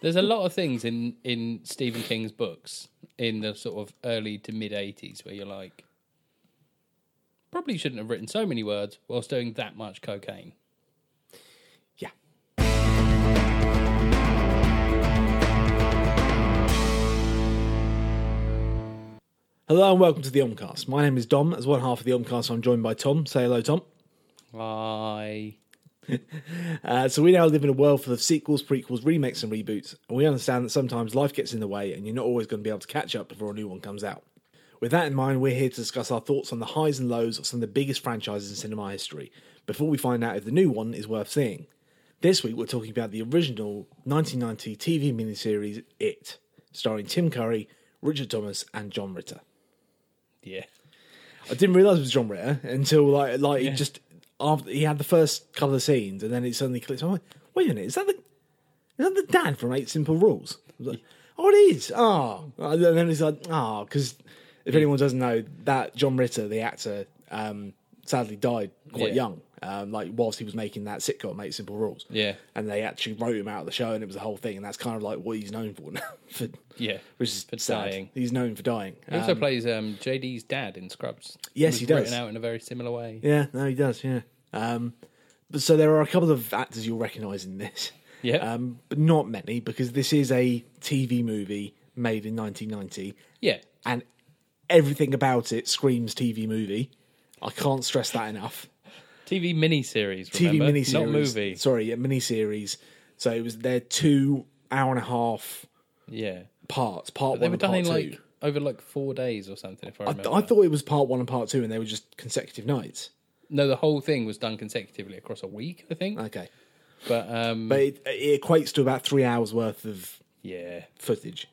There's a lot of things in in Stephen King's books in the sort of early to mid '80s where you're like, probably shouldn't have written so many words whilst doing that much cocaine. Yeah. Hello and welcome to the Omcast. My name is Dom. As one half of the Omcast, I'm joined by Tom. Say hello, Tom. I Uh, so we now live in a world full of sequels, prequels, remakes, and reboots, and we understand that sometimes life gets in the way, and you're not always going to be able to catch up before a new one comes out. With that in mind, we're here to discuss our thoughts on the highs and lows of some of the biggest franchises in cinema history, before we find out if the new one is worth seeing. This week, we're talking about the original 1990 TV miniseries It, starring Tim Curry, Richard Thomas, and John Ritter. yeah. I didn't realize it was John Ritter until like like it just after he had the first couple of scenes, and then it suddenly clicked. I'm like, wait a minute, is that the is that the dad from Eight Simple Rules? Like, oh, it is. Ah, and then he's like, ah, because if anyone doesn't know, that John Ritter, the actor, um, sadly died quite Yeah. young. Um, like whilst he was making that sitcom Eight Simple Rules, Yeah. and they actually wrote him out of the show, and it was a whole thing, and that's kind of like what he's known for now. for, Yeah. which is For sad. dying. He's known for dying. He also Um, plays um, JD's dad in Scrubs. Yes, he does. Written out in a very similar way. Yeah, no, he does. Yeah. Um, but so there are a couple of actors you'll recognise in this. Yeah. Um, but not many because this is a TV movie made in 1990, Yeah. and everything about it screams TV movie. I can't stress that enough. TV miniseries. TV Remember? miniseries, not movie. Sorry, a miniseries. So it was their two hour and a half Yeah. parts. Part They one were done in two. like over like four days or something. If I I, remember. I thought it was part one and part two, and they were just consecutive nights. no, the whole thing was done consecutively across a week. I think. Okay, But um, but it, it equates to about three hours worth of yeah, footage.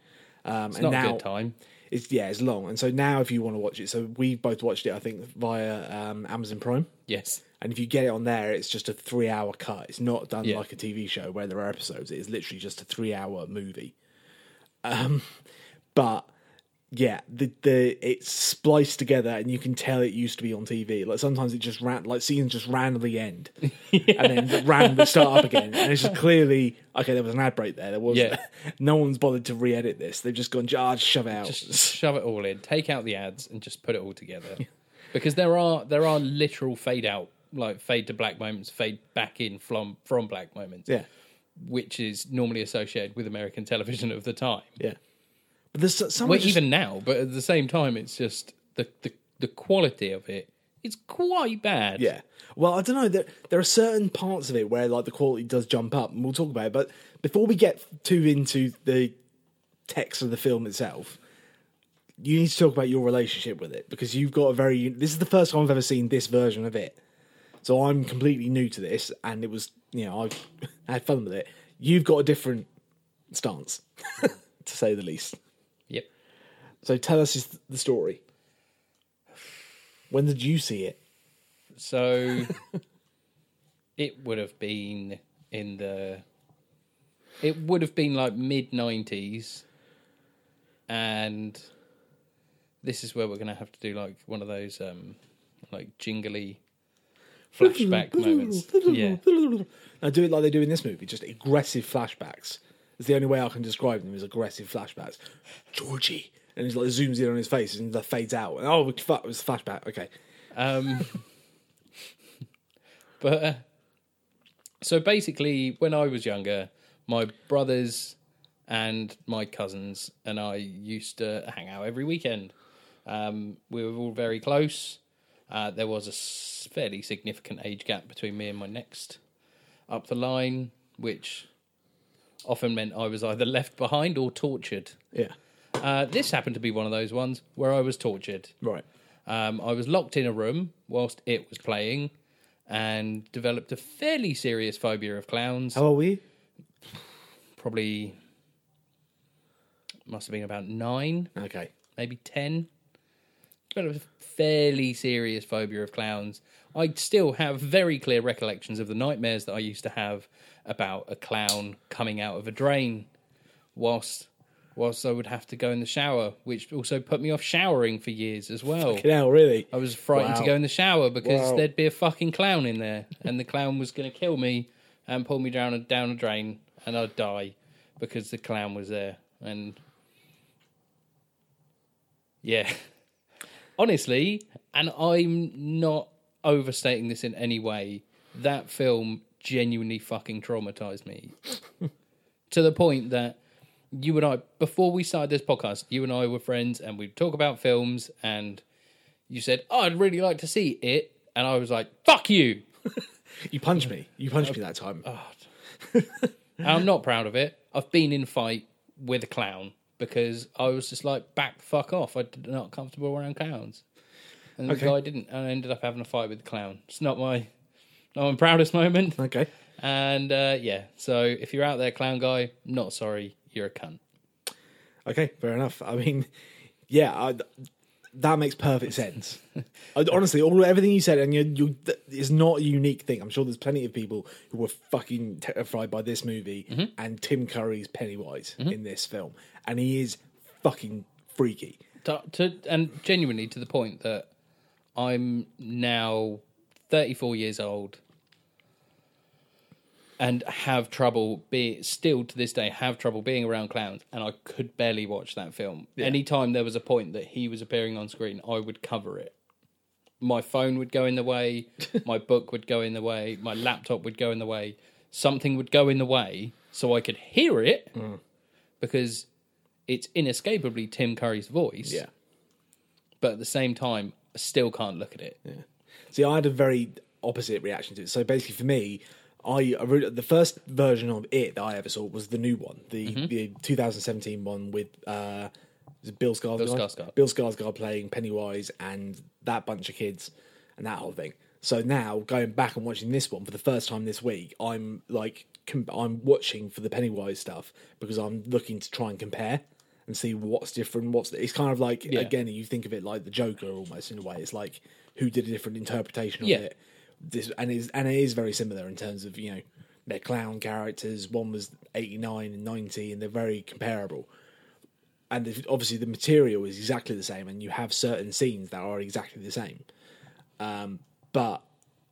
Um, it's and not now, a good time. It's yeah, it's long, and so now if you want to watch it, so we both watched it, I think via um, Amazon Prime, Yes. And if you get it on there, it's just a three-hour cut. It's not done Yeah. like a TV show where there are episodes. It is literally just a three-hour movie. Um, but yeah, the the it's spliced together, and you can tell it used to be on TV. Like sometimes it just ran, like scenes just randomly end, and then randomly start up again, and it's just clearly okay. There was an ad break there. There was Yeah. no one's bothered to re-edit this. They've just gone, ah, just shove it out. Just shove it all in. Take out the ads and just put it all together. because there are there are literal fade out, like fade to black moments, fade back in from from black moments. yeah. Which is normally associated with American television of the time. Yeah. But there's so- so Well, much. even now, but at the same time, it's just the, the the quality of it. It's quite bad. yeah. Well, I don't know. There, there are certain parts of it where like the quality does jump up, and we'll talk about it. But before we get too into the text of the film itself, you need to talk about your relationship with it because you've got a very. This is the first time I've ever seen this version of it, so I'm completely new to this, and it was you know I had fun with it. You've got a different stance, to say the least. Yep. So tell us the story. When did you see it? So it would have been in the. It would have been like mid nineties, and this is where we're going to have to do like one of those um like jingly flashback moments. Yeah, I do it like they do in this movie, just aggressive flashbacks. It's the only way I can describe them is aggressive flashbacks. Georgie, and he's like zooms in on his face and that fades out. And, oh, fuck, it was a flashback. Okay, Um, but uh, so basically, when I was younger, my brothers and my cousins and I used to hang out every weekend. Um, we were all very close. Uh, there was a fairly significant age gap between me and my next up the line, which often meant I was either left behind or tortured. yeah, Uh, this happened to be one of those ones where I was tortured. right. Um, I was locked in a room whilst it was playing and developed a fairly serious phobia of clowns. How old were you? Probably must have been about nine, Okay, maybe 10. Developed a fairly serious phobia of clowns. I still have very clear recollections of the nightmares that I used to have about a clown coming out of a drain whilst whilst I would have to go in the shower, which also put me off showering for years as well. Fucking hell, really? I was frightened to go in the shower because Wow. there'd be a fucking clown in there, and the clown was going to kill me and pull me down a down a drain, and I'd die. because the clown was there, and yeah, honestly, and I'm not overstating this in any way. That film genuinely fucking traumatized me to the point that you and I, before we started this podcast, you and I were friends and we'd talk about films, and you said, oh, I'd really like to see it. And I was like, fuck you. You punched me. You punched me that time. And I'm not proud of it. I've been in fight with a clown because I was just like, back the fuck off. I'm not comfortable around clowns. And the guy didn't. And I ended up having a fight with the clown. It's not my, not my proudest moment. Okay. And uh, yeah, so if you're out there, clown guy, not sorry, you're a cunt. Okay, fair enough. I mean, yeah, I, that makes perfect sense. Honestly, all everything you said, and you, you, it's not a unique thing. I'm sure there's plenty of people who were fucking terrified by this movie mm-hmm. and Tim Curry's Pennywise mm-hmm. in this film, and he is fucking freaky. to, to and genuinely to the point that I'm now 34 years old and have trouble be still to this day have trouble being around clowns and I could barely watch that film. Anytime there was a point that he was appearing on screen, I would cover it. My phone would go in the way, my book would go in the way, my laptop would go in the way, something would go in the way so I could hear it mm. because it's inescapably Tim Curry's voice Yeah. but at the same time, I still can't look at it. See, I had a very opposite reaction to it. So basically, for me, I, I really, the first version of it that I ever saw was the new one, the, Mm-hmm. the 2017 one with uh, is it Bill Skarsgård. Bill Skarsgård. Bill Skarsgård playing Pennywise and that bunch of kids and that whole thing. So now going back and watching this one for the first time this week, I'm like com- I'm watching for the Pennywise stuff because I'm looking to try and compare and see what's different. What's it's kind of like again you think of it like the Joker almost in a way. It's like who did a different interpretation of Yeah. it. This and is and it is very similar in terms of you know their clown characters. One was eighty nine and ninety, and they're very comparable. And obviously the material is exactly the same, and you have certain scenes that are exactly the same. Um, but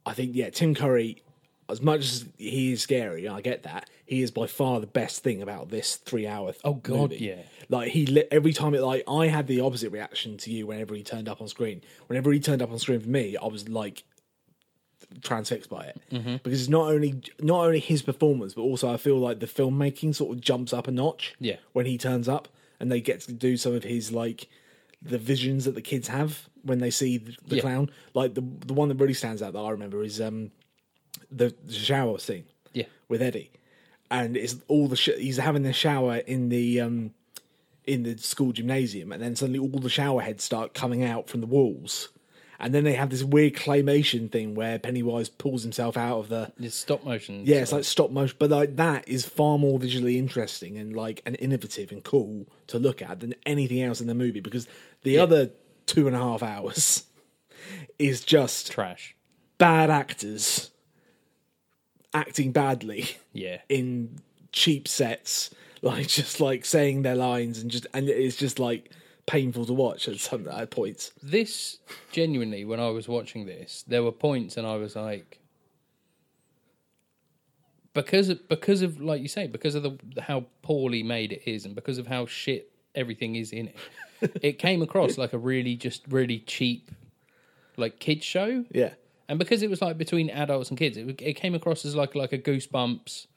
I think yeah, Tim Curry, as much as he is scary, I get that he is by far the best thing about this three hour. Oh, God, movie. yeah. Like he lit every time it like I had the opposite reaction to you whenever he turned up on screen. Whenever he turned up on screen for me, I was like transfixed by it Mm-hmm. because it's not only not only his performance, but also I feel like the filmmaking sort of jumps up a notch. Yeah. when he turns up and they get to do some of his like the visions that the kids have when they see the, the Yeah. clown. Like the the one that really stands out that I remember is um the, the shower scene Yeah. with Eddie, and it's all the sh- he's having the shower in the um in the school gymnasium, and then suddenly all the shower heads start coming out from the walls, and then they have this weird claymation thing where Pennywise pulls himself out of the It's stop motion. yeah, it's like stop motion, but like that is far more visually interesting and like and innovative and cool to look at than anything else in the movie because the other two and a half hours is just trash. bad actors acting badly Yeah. in cheap sets, like just like saying their lines and just and it's just like painful to watch at some at points. This genuinely, when I was watching this, there were points, and I was like, because of, because of like you say, because of the how poorly made it is, and because of how shit everything is in it, it came across like a really just really cheap, like kids show. Yeah, and because it was like between adults and kids, it, it came across as like like a goosebumps,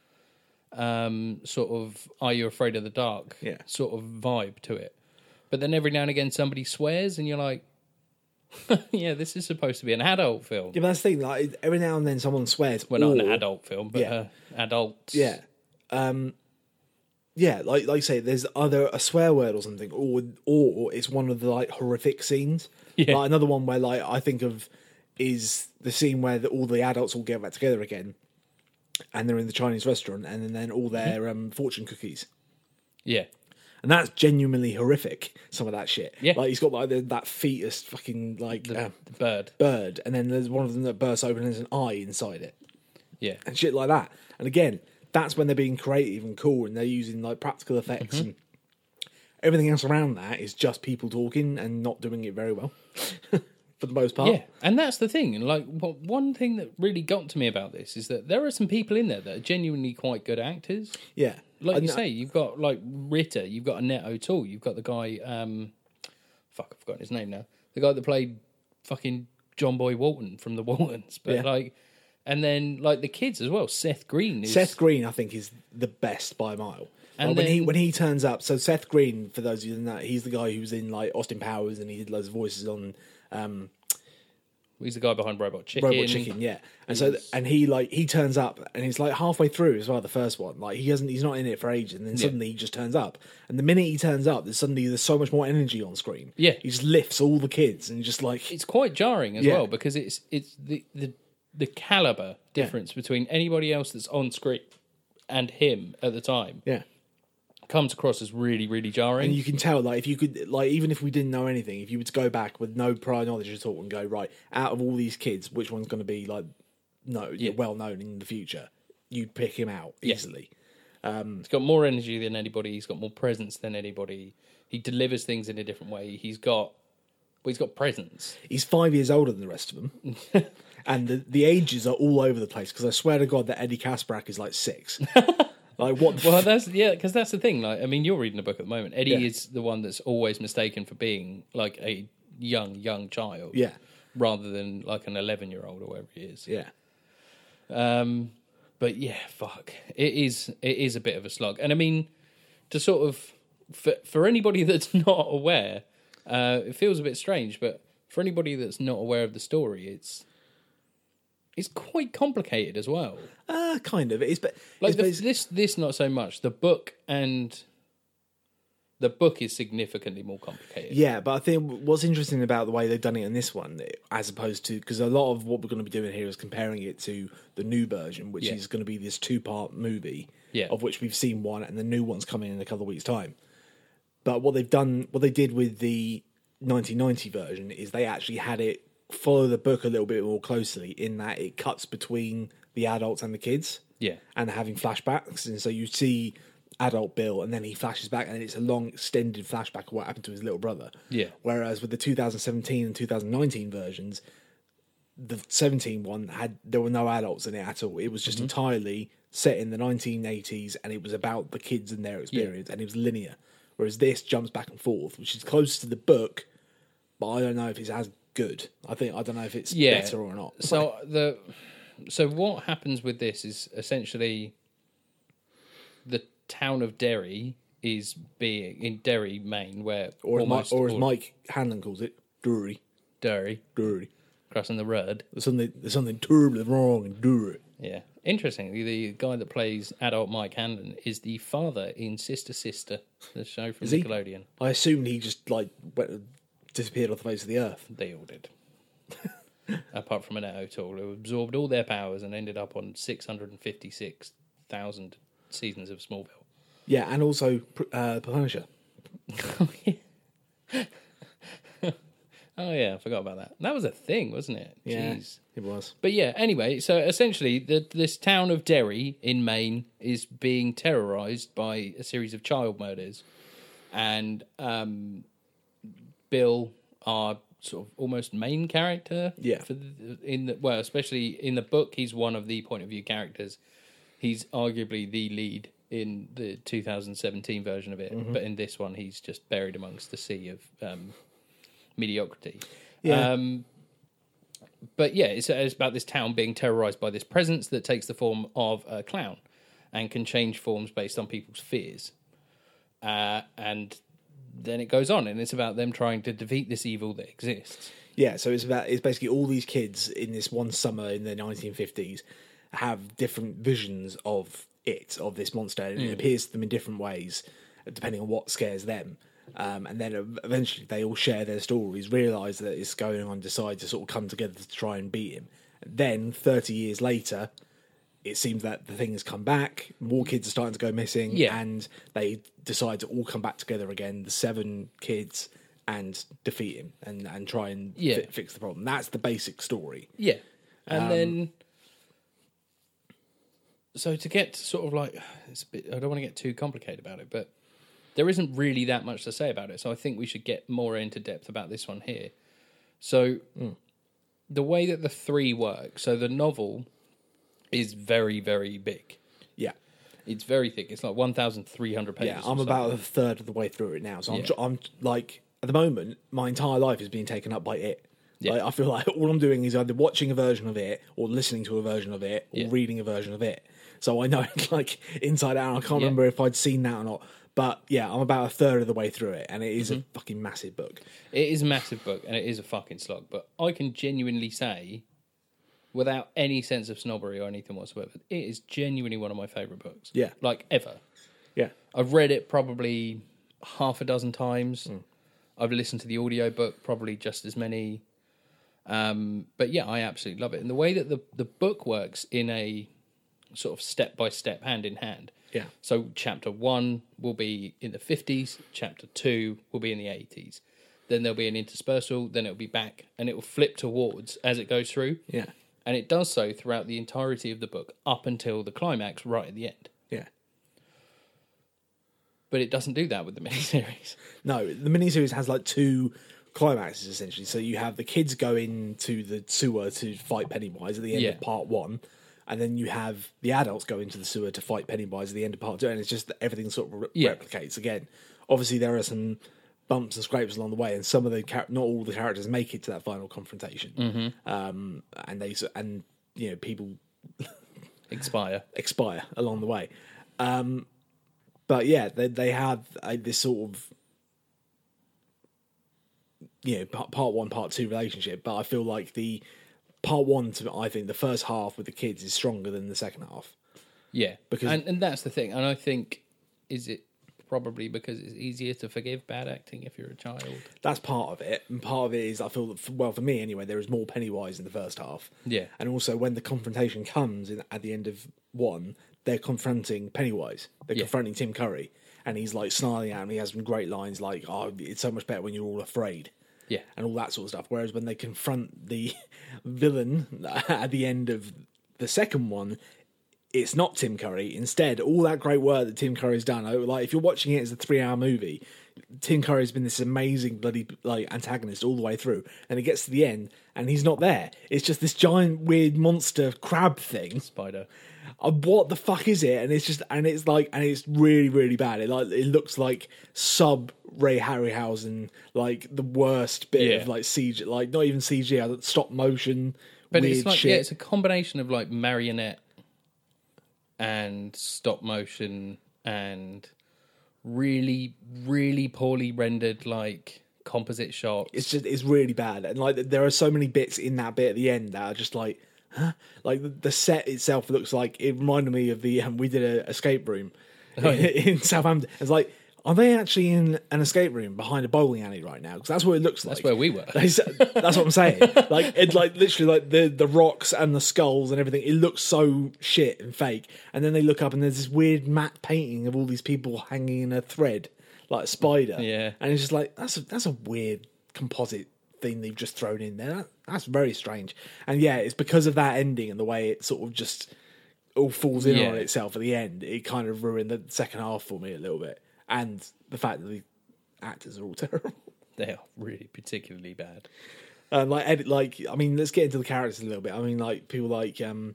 um, sort of "Are you afraid of the dark?" Yeah. sort of vibe to it. But then every now and again, somebody swears, and you're like, "Yeah, this is supposed to be an adult film." yeah, but that's the thing. Like every now and then, someone swears. Well, not an adult film, but Yeah. uh, adults. Yeah. Um yeah, like like you say, there's either a swear word or something, or or it's one of the like horrific scenes. Yeah. Like another one where like I think of is the scene where the, all the adults all get back together again, and they're in the Chinese restaurant, and then, then all their Mm-hmm. um, fortune cookies, yeah, and that's genuinely horrific. Some of that shit. Yeah. like he's got like the, that fetus fucking like the, the bird. bird, and then there's one of them that bursts open and there's an eye inside it Yeah, and shit like that. And again, that's when they're being creative and cool and they're using like practical effects Mm-hmm. and everything else around that is just people talking and not doing it very well for the most part. yeah, and that's the thing. And like, what, one thing that really got to me about this is that there are some people in there that are genuinely quite good actors. Yeah. Like you say, you've got like Ritter, you've got Annette O'Toole, you've got the guy. um Fuck, I've forgotten his name now. The guy that played fucking John Boy Walton from the Waltons, but Yeah. like, and then like the kids as well. Seth Green is Seth Green, I think, is the best by a mile. And Like, when he when he turns up, so Seth Green, for those of you that know, he's the guy who was in like Austin Powers and he did loads of voices on um, he's the guy behind Robot Chicken. Robot Chicken, yeah. And so and he like he turns up and he's like halfway through as well. The first one, like he hasn't, he's not in it for ages, and then suddenly he just turns up. And the minute he turns up, there's suddenly there's so much more energy on screen. Yeah. he just lifts all the kids and just like It's quite jarring as Yeah. well because it's it's the the the caliber difference between anybody else that's on screen and him at the time yeah. Comes across as really really jarring. And you can tell, like, if you could, like, even if we didn't know anything, if you were to go back with no prior knowledge at all and go, right, out of all these kids, which one's going to be, like, no, yeah. well known in the future, you'd pick him out easily. Um, he's got more energy than anybody. He's got more presence than anybody. He delivers things in a different way. He's got, well, he's got presence. He's five years older than the rest of them. and the, the ages are all over the place because I swear to God that Eddie Kaspbrak is like six. like, what Well, that's yeah, because that's the thing. Like, I mean, you're reading a book at the moment. Eddie Yeah. is the one that's always mistaken for being like a young young child, Yeah, rather than like an eleven year old or whatever he is. yeah. Um, but yeah, fuck, it is it is a bit of a slog, and I mean, to sort of for for anybody that's not aware, uh, it feels a bit strange, but for anybody that's not aware of the story, it's it's quite complicated as well. Uh, kind of. It's, but Like the, this this not so much. The book and the book is significantly more complicated. Yeah, but I think what's interesting about the way they've done it in this one, as opposed to because a lot of what we're going to be doing here is comparing it to the new version, which Yeah. is going to be this two-part movie, Yeah. of which we've seen one, and the new one's coming in a couple of weeks' time. But what they've done, what they did with the 1990 version, is they actually had it follow the book a little bit more closely, in that it cuts between the adults and the kids Yeah. and having flashbacks, and so you see adult Bill, and then he flashes back, and it's a long extended flashback of what happened to his little brother. Yeah. Whereas with the 2017 and 2019 versions, the 17 one had there were no adults in it at all. It was Mm-hmm. just entirely set in the 1980s, and it was about the kids and their experience, and it was linear. Whereas this jumps back and forth, which is close to the book, but I don't know if it's as good. I think I don't know if it's Yeah. better or not. So the so what happens with this is essentially the town of Derry is being in Derry, Maine, where or as, Mike, or as all- Mike Hanlon calls it, Drury, Derry Drury. crossing the road. There's something there's something terribly wrong in Drury. Yeah, interestingly, the guy that plays adult Mike Hanlon is the father in Sister Sister, the show from? Nickelodeon. I assume he just like went, disappeared off the face of the earth. They all did. Apart from Annette O'Toole, who absorbed all their powers and ended up on 656,000 seasons of Smallville. Yeah, and also uh, Punisher. Oh, yeah, I forgot about that. That was a thing, wasn't it? Yeah, Jeez. it was. But yeah, anyway, so essentially, the, this town of Derry in Maine is being terrorized by a series of child murders. And um, Bill, our sort of almost main character, Yeah. for the, in the well, especially in the book, he's one of the point of view characters. He's arguably the lead in the 2017 version of it, but in this one, he's just buried amongst the sea of um, mediocrity. Yeah. Um, but yeah, it's, it's about this town being terrorized by this presence that takes the form of a clown and can change forms based on people's fears. Uh, and then it goes on, and it's about them trying to defeat this evil that exists. Yeah, so it's about it's basically all these kids in this one summer in the 1950s have different visions of it, of this monster, and it appears to them in different ways, depending on what scares them. Um, and then eventually they all share their stories, realize that it's going on, decide to sort of come together to try and beat him. then 30 years later, it seems that the thing has come back. More kids are starting to go missing, Yeah. and they decide to all come back together again. The seven kids and defeat him and and try and Yeah. fi- fix the problem. That's the basic story. Yeah. And Um, then so to get sort of like it's a bit I don't want to get too complicated about it, but there isn't really that much to say about it. So I think we should get more into depth about this one here. So the way that the three work, so the novel is very, very big. Yeah, It's very thick. It's like one thousand three hundred pages. Yeah, I'm about a third of the way through it now. So I'm, Yeah. tr- I'm like, at the moment, my entire life is being taken up by it. Yeah. Like, I feel like all I'm doing is either watching a version of it, or listening to a version of it, or Yeah. reading a version of it. So I know like inside out. I can't remember if I'd seen that or not. But yeah, I'm about a third of the way through it, and it is Mm-hmm. a fucking massive book. It is a massive book and it is a fucking slog. But I can genuinely say, without any sense of snobbery or anything whatsoever, it is genuinely one of my favourite books. Yeah. Like ever. Yeah, I've read it probably half a dozen times. Hmm. I've listened to the audiobook probably just as many. Um, but yeah, I absolutely love it. And the way that the, the book works in a sort of step by step, hand in hand. Yeah. So chapter one will be in the 50s, chapter two will be in the 80s. Then there'll be an interspersal, then it'll be back, and it will flip towards as it goes through. yeah, And it does so throughout the entirety of the book up until the climax right at the end. yeah. But it doesn't do that with the miniseries. No, the miniseries has like two climaxes essentially. So you have the kids go into the sewer to fight Pennywise at the end Yeah. of part one, and then you have the adults go into the sewer to fight Pennywise at the end of part two, and it's just that everything sort of re- Yeah. replicates again. Obviously, there are some bumps and scrapes along the way, and some of the char- not all the characters make it to that final confrontation. Mm-hmm. Um, and they and you know people Expire. expire along the way. Um, but yeah, they they have uh, this sort of you know part, part one, part two relationship. But I feel like the part one, to I think the first half with the kids is stronger than the second half. Yeah, Because- and and that's the thing. And I think is it probably because it's easier to forgive bad acting if you're a child. That's part of it, and part of it is I feel that well for me anyway, there is more Pennywise in the first half. Yeah. and also when the confrontation comes in, at the end of one, they're confronting Pennywise. They're Yeah. confronting Tim Curry, and he's like snarling at him. He has some great lines like, "Oh, it's so much better when you're all afraid." Yeah, and all that sort of stuff. Whereas when they confront the villain at the end of the second one, it's not Tim Curry. Instead, all that great work that Tim Curry's done, oh, like if you're watching it as a three-hour movie, Tim Curry's been this amazing bloody like antagonist all the way through, and it gets to the end and he's not there. It's just this giant weird monster crab thing. Spider. Uh, what the fuck is it? And it's just and it's like and it's really really bad. It like it looks like sub Ray Harryhausen, like the worst bit Yeah. of like CG, like not even CG, stop motion. But weird it's like shit. yeah, it's a combination of like marionette and stop motion and really really poorly rendered like composite shots. it's just it's really bad and like there are so many bits in that bit at the end that are just like huh? like the, set itself looks like it reminded me of the um, we did a escape room Oh, yeah. in Southampton it's like are they actually in an escape room behind a bowling alley right now because that's what it looks like That's where we were. That's, that's what I'm saying. Like it, like literally, like the the rocks and the skulls and everything. It looks so shit and fake. And then they look up and there's this weird matte painting of all these people hanging in a thread, like a spider. Yeah. And it's just like that's a, that's a weird composite thing they've just thrown in there. That, that's very strange. And yeah, it's because of that ending and the way it sort of just all falls in Yeah. on itself at the end. It kind of ruined the second half for me a little bit, and the fact that the actors are all terrible. They are really particularly bad. Um, like edit, like I mean, let's get into the characters a little bit. I mean, like people like um,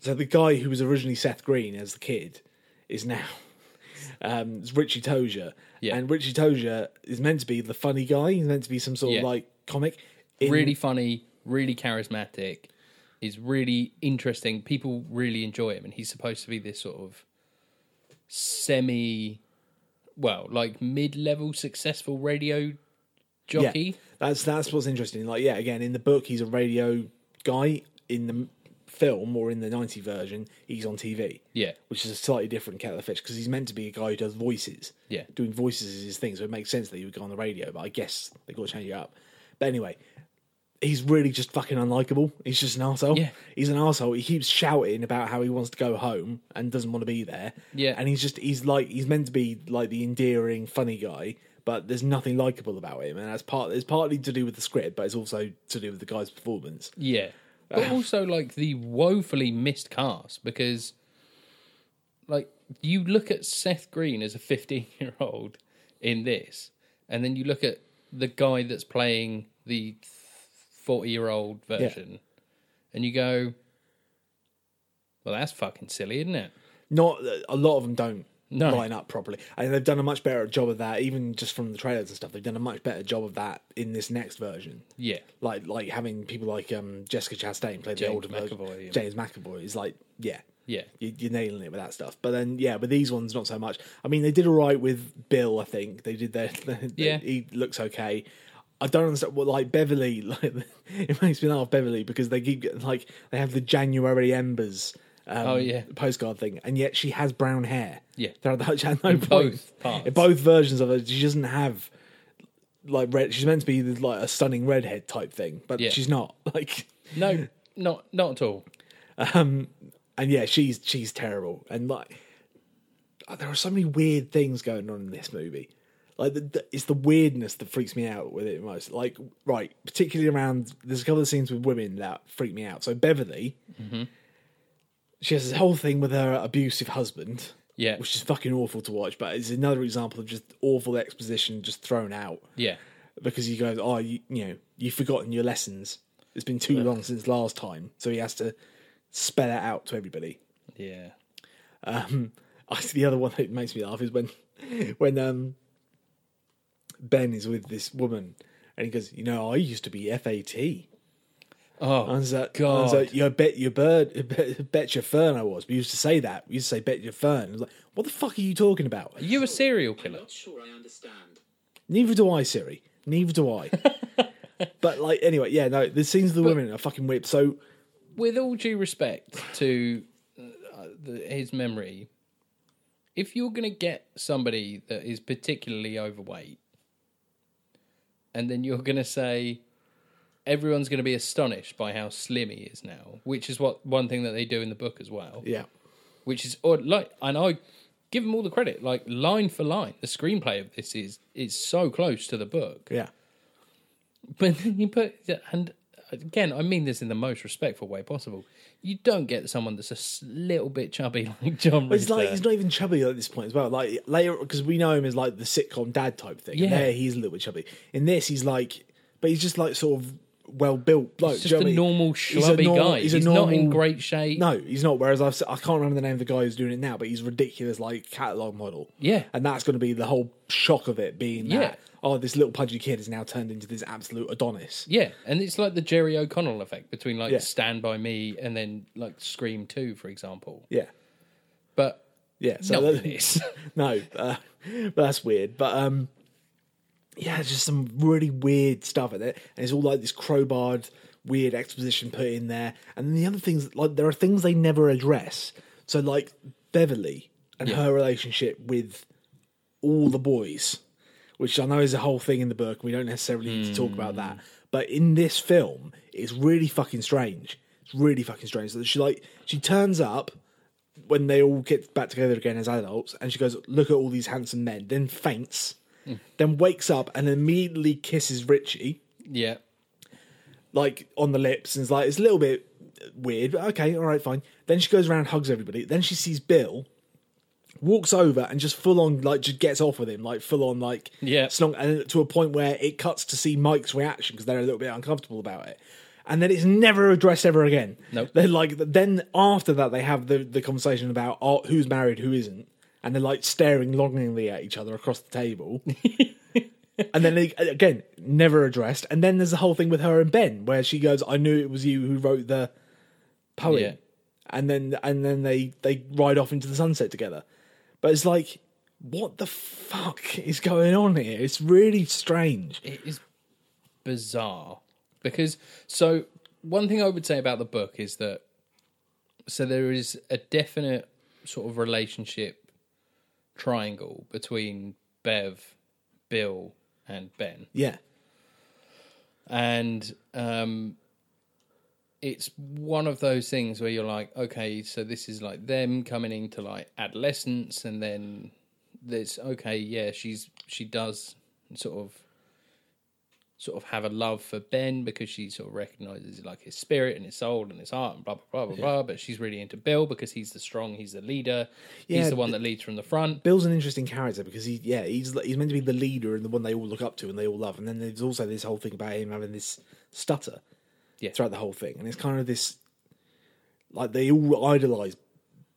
so the guy who was originally Seth Green as the kid is now um, it's Richie Tozier, Yeah. and Richie Tozier is meant to be the funny guy. He's meant to be some sort Yeah. of like comic. In- Really funny, really charismatic. Is really interesting. People really enjoy him, and he's supposed to be this sort of semi, well, like mid-level successful radio jockey. Yeah, that's that's what's interesting. Like, yeah, again, in the book, he's a radio guy. In the film or in the 90 version, he's on TV. Yeah. which is a slightly different kettle of fish because he's meant to be a guy who does voices. Yeah. doing voices is his thing, so it makes sense that he would go on the radio. But I guess they got to change it up. But anyway, he's really just fucking unlikable. He's just an asshole. Yeah. He's an asshole. He keeps shouting about how he wants to go home and doesn't want to be there. Yeah. And he's just he's like he's meant to be like the endearing, funny guy, but there's nothing likable about him. And that's part it's partly to do with the script, but it's also to do with the guy's performance. Yeah. But ah. also like the woefully missed cast because like you look at Seth Green as a 15 year old in this and then you look at the guy that's playing the 40 year old version and you go Well, that's fucking silly, isn't it? Not a lot of them don't No. line up properly, and they've done a much better job of that. Even just from the trailers and stuff, they've done a much better job of that in this next version. Yeah. Like like having people like um, Jessica Chastain play the James older version. McAvoy, yeah. James McAvoy is like yeah. Yeah. You, you're nailing it with that stuff, but then yeah, with these ones not so much. I mean, they did all right with Bill. I think they did their. they- Yeah. he looks okay. I don't understand like Beverly. Like it makes me laugh Beverly because they keep getting, like they have the January embers. Um, Oh, yeah. postcard thing, and yet she has brown hair. Yeah. there are she had no In both parts. In both versions of her, she doesn't have like red. She's meant to be like a stunning redhead type thing, but Yeah. she's not. Like, No, not not at all. and yeah, she's she's terrible, and like oh, there are so many weird things going on in this movie. Like the, the, it's the weirdness that freaks me out with it most. Like right, particularly around there's a couple of scenes with women that freak me out. So Beverly, she has this whole thing with her abusive husband. Yeah. which is fucking awful to watch. But it's another example of just awful exposition just thrown out Yeah. because he goes, "Oh, you, you know, you've forgotten your lessons. It's been too long since last time." So he has to spell it out to everybody. Yeah. Um, I, see the other one that makes me laugh is when when um, Ben is with this woman and he goes, "You know, I used to be FAT." Oh I was like, God. I was like, "You bet your bird, bet, bet your fern." I was. We used to say that. We used to say, "Bet your fern." I was like, "What the fuck are you talking about?" Are you a serial killer? Not sure I understand. Neither do I, Siri. Neither do I. but like, anyway, yeah, no. The scenes of the women are fucking weird. So With all due respect to uh, the, his memory, if you're going to get somebody that is particularly overweight, and then you're going to say everyone's going to be astonished by how slim he is now, which is what one thing that they do in the book as well. yeah, which is or like and I give them all the credit like line for line the screenplay of this is is so close to the book. Yeah, but then you put and again I mean this in the most respectful way possible you don't get someone that's a little bit chubby like John But it's like he's not even chubby at this point as well. Like later, because we know him as like the sitcom dad type thing. Yeah. there he's a little bit chubby. In this, he's like, but he's just like sort of well built bloke. He's just a I normal He's a schlubby nor- guy He's, he's, normal, not in great shape No, he's not. Whereas I've, si can't remember the name of the guy who's doing it now, but he's ridiculous, like catalog model. Yeah. and that's going to be the whole shock of it being Yeah. that oh, this little pudgy kid is now turned into this absolute Adonis. yeah and it's like the Jerry O'Connell effect between like Yeah. Stand By Me and then like Scream 2 for example Yeah, but yeah. So not that- no, uh, but that's weird. But um, yeah, it's just some really weird stuff in it, and it's all like this crowbarred, weird exposition put in there. And then the other things, like there are things they never address. So like Beverly and her relationship with all the boys, which I know is a whole thing in the book. And we don't necessarily need to talk about that, hmm. but in this film, it's really fucking strange. It's really fucking strange. So she like she turns up when they all get back together again as adults, and she goes, "Look at all these handsome men," then faints, hmm. then wakes up and immediately kisses Richie yeah like on the lips, and is like, "It's a little bit weird, but okay, all right, fine." Then she goes around, hugs everybody. Then she sees Bill, walks over, and just full on like just gets off with him, like full on like Yeah. slunk, and to a point where it cuts to see Mike's reaction because they're a little bit uncomfortable about it. And then it's never addressed ever again. Nope. They're like, then after that, they have the, the conversation about oh, who's married, who isn't, and they're like staring longingly at each other across the table. and then they, again, never addressed. And then there's the whole thing with her and Ben, where she goes, "I knew it was you who wrote the poem," Yeah. and then and then they they ride off into the sunset together. But it's like, what the fuck is going on here? It's really strange. it is bizarre because so one thing I would say about the book is that so there is a definite sort of relationship triangle between Bev, Bill, and Ben, Yeah, and um, it's one of those things where you're like, okay, so this is like them coming into like adolescence, and then there's okay, yeah, she's she does sort of sort of have a love for Ben because she sort of recognizes like his spirit and his soul and his heart and blah blah blah blah blah. But she's really into Bill because he's the strong, he's the leader, Yeah, he's the one that leads from the front. Bill's an interesting character because he, yeah, he's he's meant to be the leader and the one they all look up to and they all love. And then there's also this whole thing about him having this stutter Yeah. throughout the whole thing, and it's kind of this like they all idolize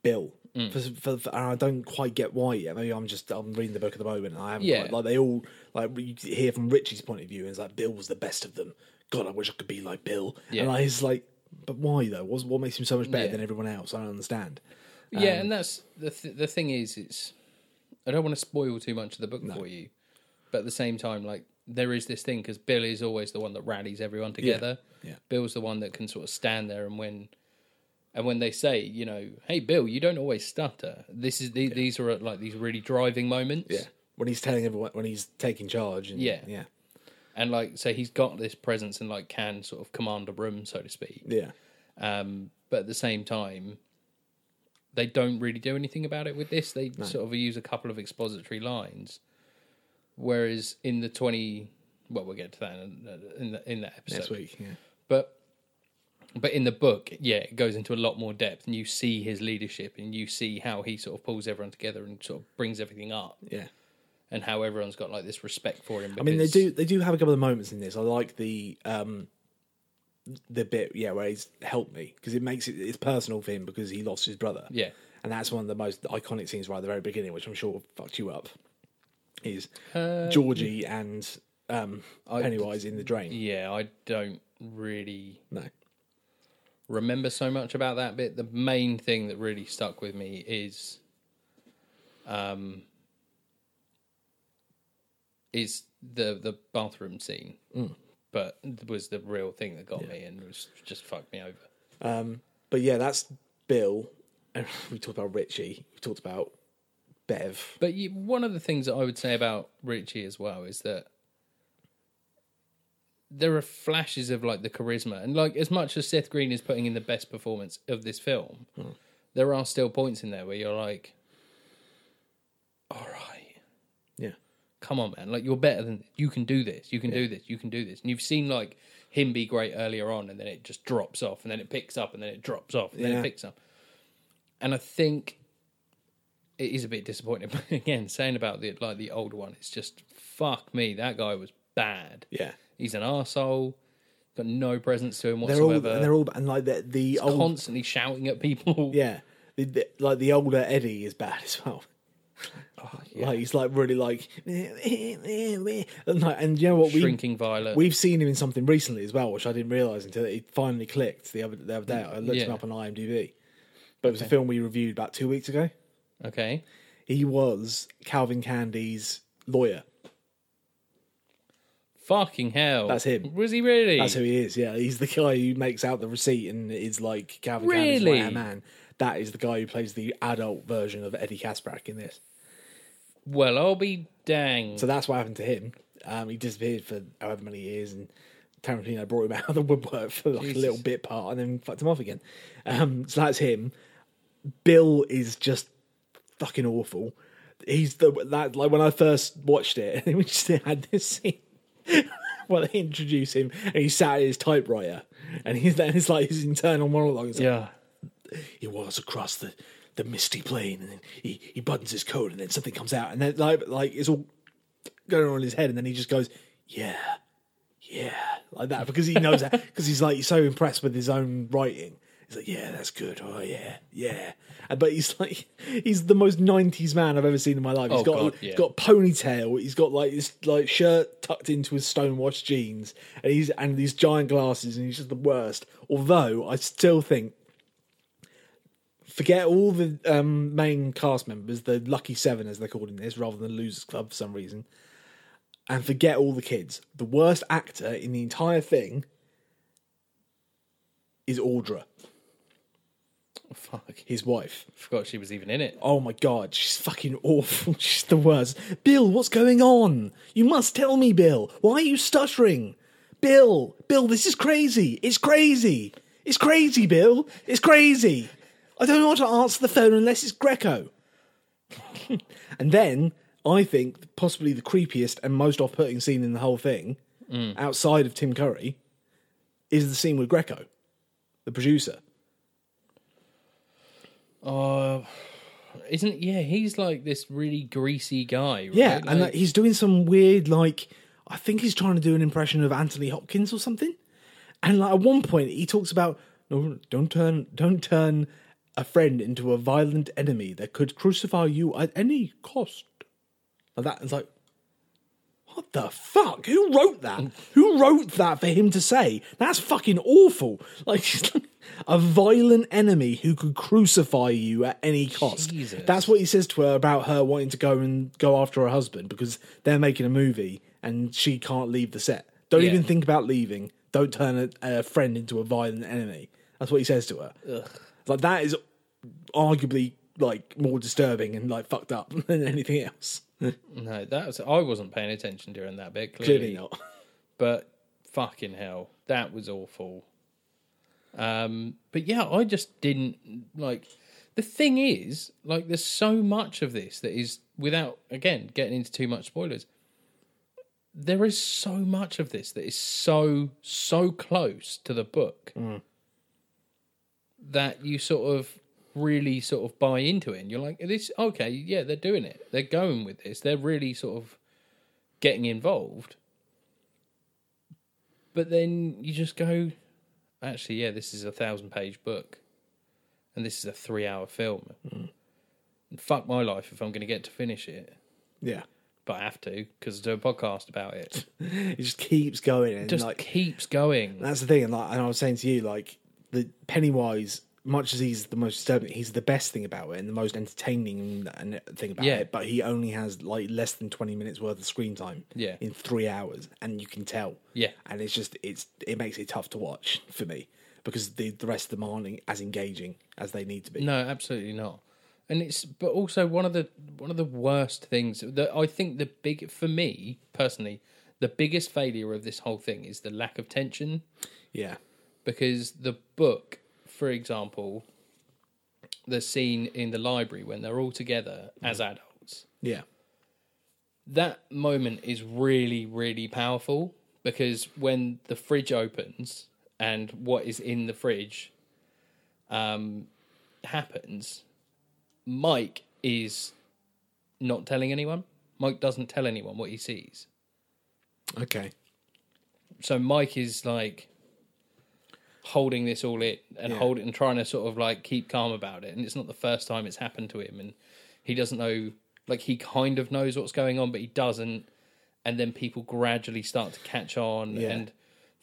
Bill. Mm. For, for, for- and I don't quite get why yet. Maybe I'm just I'm reading the book at the moment. And I haven't Yeah. quite- like they all like you hear from Richie's point of view, and it's like Bill was the best of them. God, I wish I could be like Bill. Yeah. And I was like, but why though? What's, what makes him so much better Yeah. than everyone else? I don't understand. Yeah, Um, and that's the th- the thing is, it's I don't want to spoil too much of the book for you, but at the same time, like there is this thing because Bill is always the one that rallies everyone together. yeah. Bill's the one that can sort of stand there and when. And when they say, you know, hey Bill, you don't always stutter. This is the, these are like these really driving moments. Yeah, when he's telling everyone when he's taking charge. And, Yeah. yeah, and like so he's got this presence and like can sort of command a room, so to speak. yeah, Um, but at the same time, they don't really do anything about it with this. They sort of use a couple of expository lines, whereas in the twenty, well, we'll get to that in, in, the, in that episode. next week. Yeah, But but in the book, yeah, it goes into a lot more depth, and you see his leadership, and you see how he sort of pulls everyone together and sort of brings everything up, yeah. and how everyone's got like this respect for him. I mean, they do they do have a couple of moments in this. I like the um the bit yeah where he's helped me because it makes it it's personal for him because he lost his brother. Yeah. and that's one of the most iconic scenes right at the very beginning, which I'm sure fucked you up. Is Uh, Georgie and um, Pennywise in the drain? Yeah, I don't really No, remember so much about that bit. The main thing that really stuck with me is, um, is the the bathroom scene. But was the real thing that got me and was just fucked me over. but yeah, that's Bill. And we talked about Richie. We talked about Bev. But you, one of the things that I would say about Richie as well is that there are flashes of like the charisma, and like as much as Seth Green is putting in the best performance of this film, hmm. there are still points in there where you're like, "All right, Yeah, come on, man! Like you're better than you can do this. You can do this. You can do this." And you've seen like him be great earlier on, and then it just drops off, and then it picks up, and then it drops off, and then it picks up. And I think it is a bit disappointing. But again, saying about the like the older one, it's just fuck me. That guy was bad. yeah. He's an arsehole. Got no presence to him They're all whatsoever. and they're all and like the the old constantly shouting at people. yeah the, the, like the older Eddie is bad as well. Oh, like he's like really like and, like, and you know what we Shrinking Violet. We've seen him in something recently as well, which I didn't realise until it finally clicked the other the other day. I looked him up on IMDb, but it was a film we reviewed about two weeks ago. Okay. He was Calvin Candie's lawyer. Fucking hell. That's him. Was he really? That's who he is. Yeah, he's the guy who makes out the receipt and is like Calvin Candie's Really? right man. That is the guy who plays the adult version of Eddie Kaspbrak in this. Well, I'll be dang. So that's what happened to him. Um, he disappeared for however many years, and Tarantino brought him out of the woodwork for like Jesus. a little bit part, and then fucked him off again. Um, so that's him. Bill is just fucking awful. He's the that like when I first watched it, and we just had this scene where they introduce him, and he sat at his typewriter, and he's then it's like his internal monologue. Like, yeah. he walks across the, the misty plain and then he, he buttons his coat and then something comes out and then like like it's all going on in his head and then he just goes yeah yeah like that because he knows that because he's like so impressed with his own writing he's like yeah that's good. Oh yeah yeah. But he's like he's the most 90s man I've ever seen in my life. He's Oh, got God, he's yeah. got ponytail. He's got like this like shirt tucked into his stonewashed jeans. And he's and these giant glasses and he's just the worst. Although I still think forget all the um, main cast members, the lucky seven as they're called in this, rather than Losers Club for some reason, and forget all the kids. The worst actor in the entire thing is Audra, Fuck. his wife. Forgot she was even in it. Oh my god, she's fucking awful. She's the worst. Bill, what's going on? You must tell me, Bill. Why are you stuttering? Bill, Bill, this is crazy. It's crazy. It's crazy, Bill. It's crazy. I don't know how to answer the phone unless it's Greco. and then I think possibly the creepiest and most off-putting scene in the whole thing, mm. outside of Tim Curry, is the scene with Greco, the producer. Uh, isn't yeah? He's like this really greasy guy. Right? Yeah, and like, he's doing some weird, like I think he's trying to do an impression of Anthony Hopkins or something. And like at one point, he talks about No, don't turn don't turn a friend into a violent enemy that could crucify you at any cost. Like that. It's like, what the fuck? Who wrote that? Who wrote that for him to say? That's fucking awful. Like a violent enemy who could crucify you at any cost. Jesus. That's what he says to her about her wanting to go and go after her husband because they're making a movie and she can't leave the set. Don't Yeah. even think about leaving. Don't turn a, a friend into a violent enemy. That's what he says to her. Like that is arguably like more disturbing and like fucked up than anything else. No, that was I wasn't paying attention during that bit. Clearly, Clearly not. but fucking hell, that was awful. Um, but yeah, I just didn't like. The thing is, like, there's so much of this that is without again getting into too much spoilers. There is so much of this that is so so close to the book that you sort of really sort of buy into it, and you're like, "This okay? Yeah, they're doing it. They're going with this. They're really sort of getting involved." But then you just go, actually, yeah, this is a thousand page book, and this is a three hour film. Mm. And fuck my life if I'm going to get to finish it, Yeah. but I have to because I do a podcast about it. It just keeps going and just like keeps going. that's the thing. And like and I was saying to you, like the Pennywise, much as he's the most disturbing, he's the best thing about it and the most entertaining and thing about Yeah. it. But he only has like less than twenty minutes worth of screen time. Yeah. In three hours, and you can tell. Yeah. And it's just it's it makes it tough to watch for me because the the rest of them aren't as engaging as they need to be. No, absolutely not. And it's but also one of the one of the worst things that I think the big for me personally, the biggest failure of this whole thing is the lack of tension Yeah. because the book, for example, the scene in the library when they're all together as adults, Yeah. that moment is really, really powerful because when the fridge opens and what is in the fridge um, happens, Mike is not telling anyone. Mike doesn't tell anyone what he sees. Okay. so Mike is like holding this all in and Yeah. hold it and trying to sort of like keep calm about it. And it's not the first time it's happened to him, and he doesn't know. Like he kind of knows what's going on, but he doesn't. And then people gradually start to catch on, Yeah. and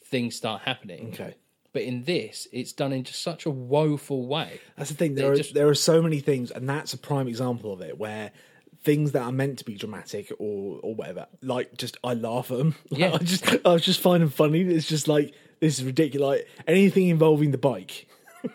things start happening. Okay. But in this, it's done in just such a woeful way. That's the thing. There are just- there are so many things, and that's a prime example of it, where things that are meant to be dramatic or or whatever, like just I laugh at them. Yeah. I just I just find them funny. It's just like this is ridiculous. Like anything involving the bike.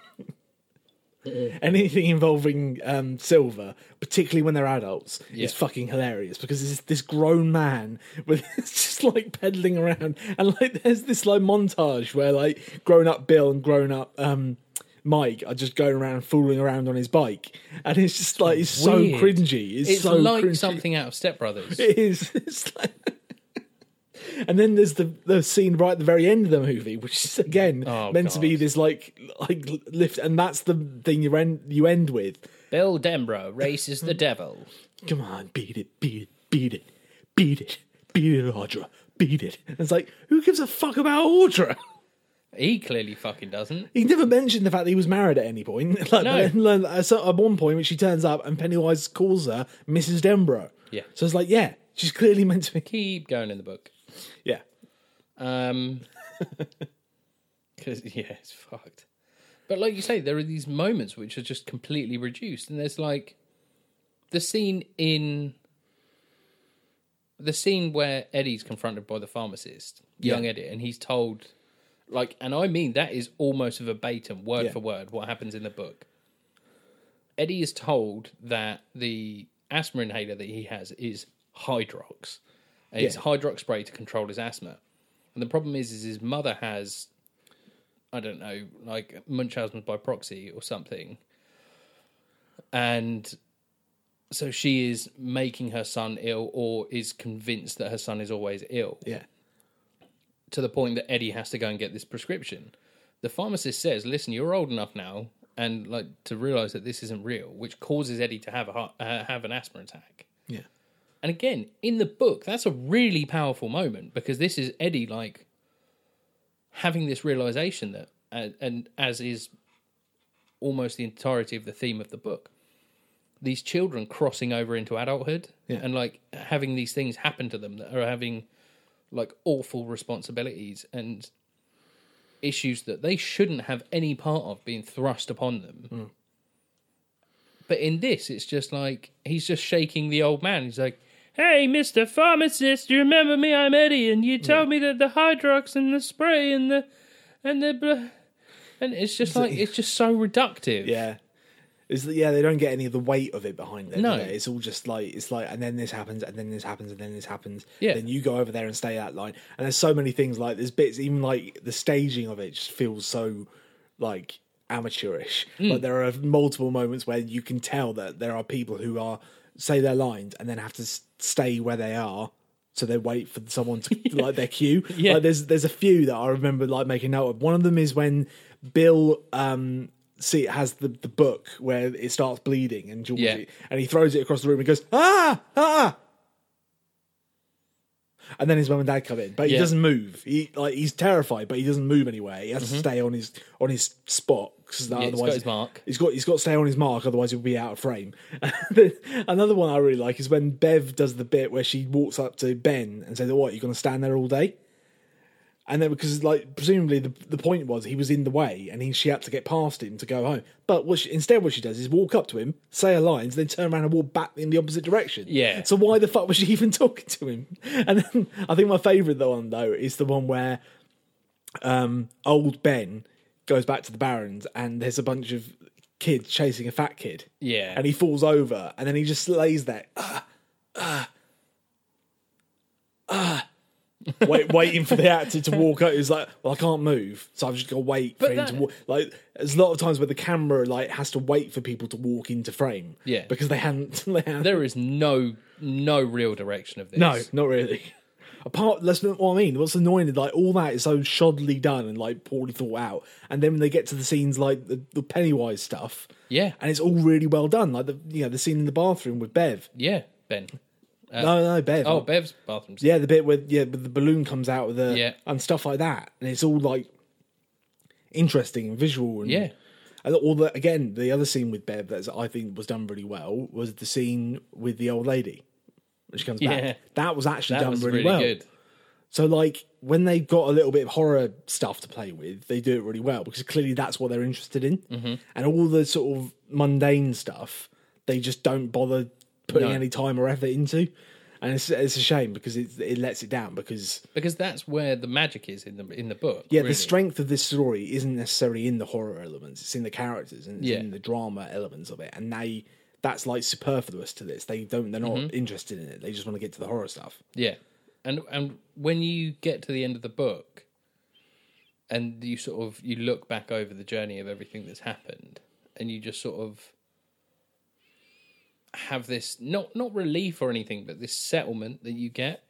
Anything involving um, Silver, particularly when they're adults, Yeah. is fucking hilarious because this this grown man with it's just like peddling around, and like there's this like montage where like grown up Bill and grown up um, Mike are just going around fooling around on his bike, and it's just like it's so cringy. It's, It's so like cringy. something out of Step Brothers. It is. It's like. And then there's the the scene right at the very end of the movie, which is again Oh, meant to be this like like lift, and that's the thing you end you end with. Bill Denbrough races the devil. Come on, beat it, beat it, beat it, beat it, beat it, Audra, beat it. And it's like, who gives a fuck about Audra? He clearly fucking doesn't. He never mentioned the fact that he was married at any point. Like, No. then, like, so at one point when she turns up and Pennywise calls her Mrs. Denbrough. Yeah. So it's like, yeah, she's clearly meant to be. Keep going in the book. Yeah. Um, because yeah, it's fucked. But like you say, there are these moments which are just completely reduced, and there's like the scene in the scene where Eddie's confronted by the pharmacist, young Yeah. Eddie, and he's told, like, and I mean that is almost verbatim, word Yeah. for word, what happens in the book. Eddie is told that the asthma inhaler that he has is Hydrox. It's Yeah. Hydrox spray to control his asthma. And the problem is, is his mother has, I don't know, like Munchausen's by proxy or something. And so she is making her son ill or is convinced that her son is always ill Yeah. to the point that Eddie has to go and get this prescription. The pharmacist says, "Listen, you're old enough now, and like to realize that this isn't real," which causes Eddie to have a heart, uh, have an asthma attack. Yeah. And again, in the book, that's a really powerful moment because this is Eddie like having this realization that and, and as is almost the entirety of the theme of the book. These children crossing over into adulthood Yeah. and like having these things happen to them that are having like awful responsibilities and issues that they shouldn't have any part of being thrust upon them. Mm. But in this, it's just like he's just shaking the old man. He's like, "Hey, Mister Pharmacist, you remember me? I'm Eddie, and you told me that the Hydrox and the spray and the and the blah. and it's just like it's just so reductive. Yeah. Is that yeah, they don't get any of the weight of it behind them. No. It's all just like it's like and then this happens and then this happens and then this happens. Yeah. Then you go over there and stay that line. And there's so many things like there's bits even like the staging of it just feels so like amateurish. Mm. Like there are multiple moments where you can tell that there are people who are say their lines and then have to stay where they are. So they wait for someone to like their cue. Yeah. Like there's there's a few that I remember like making note of. One of them is when Bill um see it has the, the book where it starts bleeding and Georgie Yeah. and he throws it across the room and goes, Ah ah and then his mum and dad come in, but he Yeah. doesn't move. He like he's terrified, but he doesn't move anywhere. He has to stay on his on his spot because he's otherwise got his mark. He's got he's got to stay on his mark, otherwise he'll be out of frame. Another one I really like is when Bev does the bit where she walks up to Ben and says, "What? You going to stand there all day?" And then because like presumably the the point was he was in the way and he she had to get past him to go home. But what she, instead what she does is walk up to him, say her lines, then turn around and walk back in the opposite direction. Yeah. So why the fuck was she even talking to him? And then I think my favourite the one though is the one where um, old Ben goes back to the Barrens and there's a bunch of kids chasing a fat kid. Yeah. And he falls over and then he just lays there. Ah, ah, ah. Wait, waiting for the actor to walk out. He's like, "Well, I can't move, so I've just got to wait for But him that- to walk." Like, there's a lot of times where the camera like has to wait for people to walk into frame. Yeah. because they hadn't. They hadn't There is no no real direction of this. no, not really. Apart, that's not what I mean. What's annoying is like all that is so shoddily done and like poorly thought out, and then when they get to the scenes like the, the Pennywise stuff, Yeah. and it's all really well done. Like the you know the scene in the bathroom with Bev. Yeah, Ben. Uh, no, no, Bev. Oh, Bev's bathroom. yeah, the bit where yeah, the balloon comes out of the Yeah. and stuff like that, and it's all like interesting and visual and Yeah. And all the again, the other scene with Bev that I think was done really well was the scene with the old lady when she comes Yeah. back. That was actually That done was really, really well. good. So like when they've got a little bit of horror stuff to play with, they do it really well because clearly that's what they're interested in. Mm-hmm. And all the sort of mundane stuff, they just don't bother putting No. any time or effort into. And it's it's a shame because it it lets it down because Because that's where the magic is in the in the book. yeah, really. the strength of this story isn't necessarily in the horror elements; it's in the characters and Yeah. in the drama elements of it. And they that's like superfluous to this. They don't they're not Mm-hmm. interested in it. They just want to get to the horror stuff. Yeah, and and when you get to the end of the book, and you sort of you look back over the journey of everything that's happened, and you just sort of have this not not relief or anything, but this settlement that you get,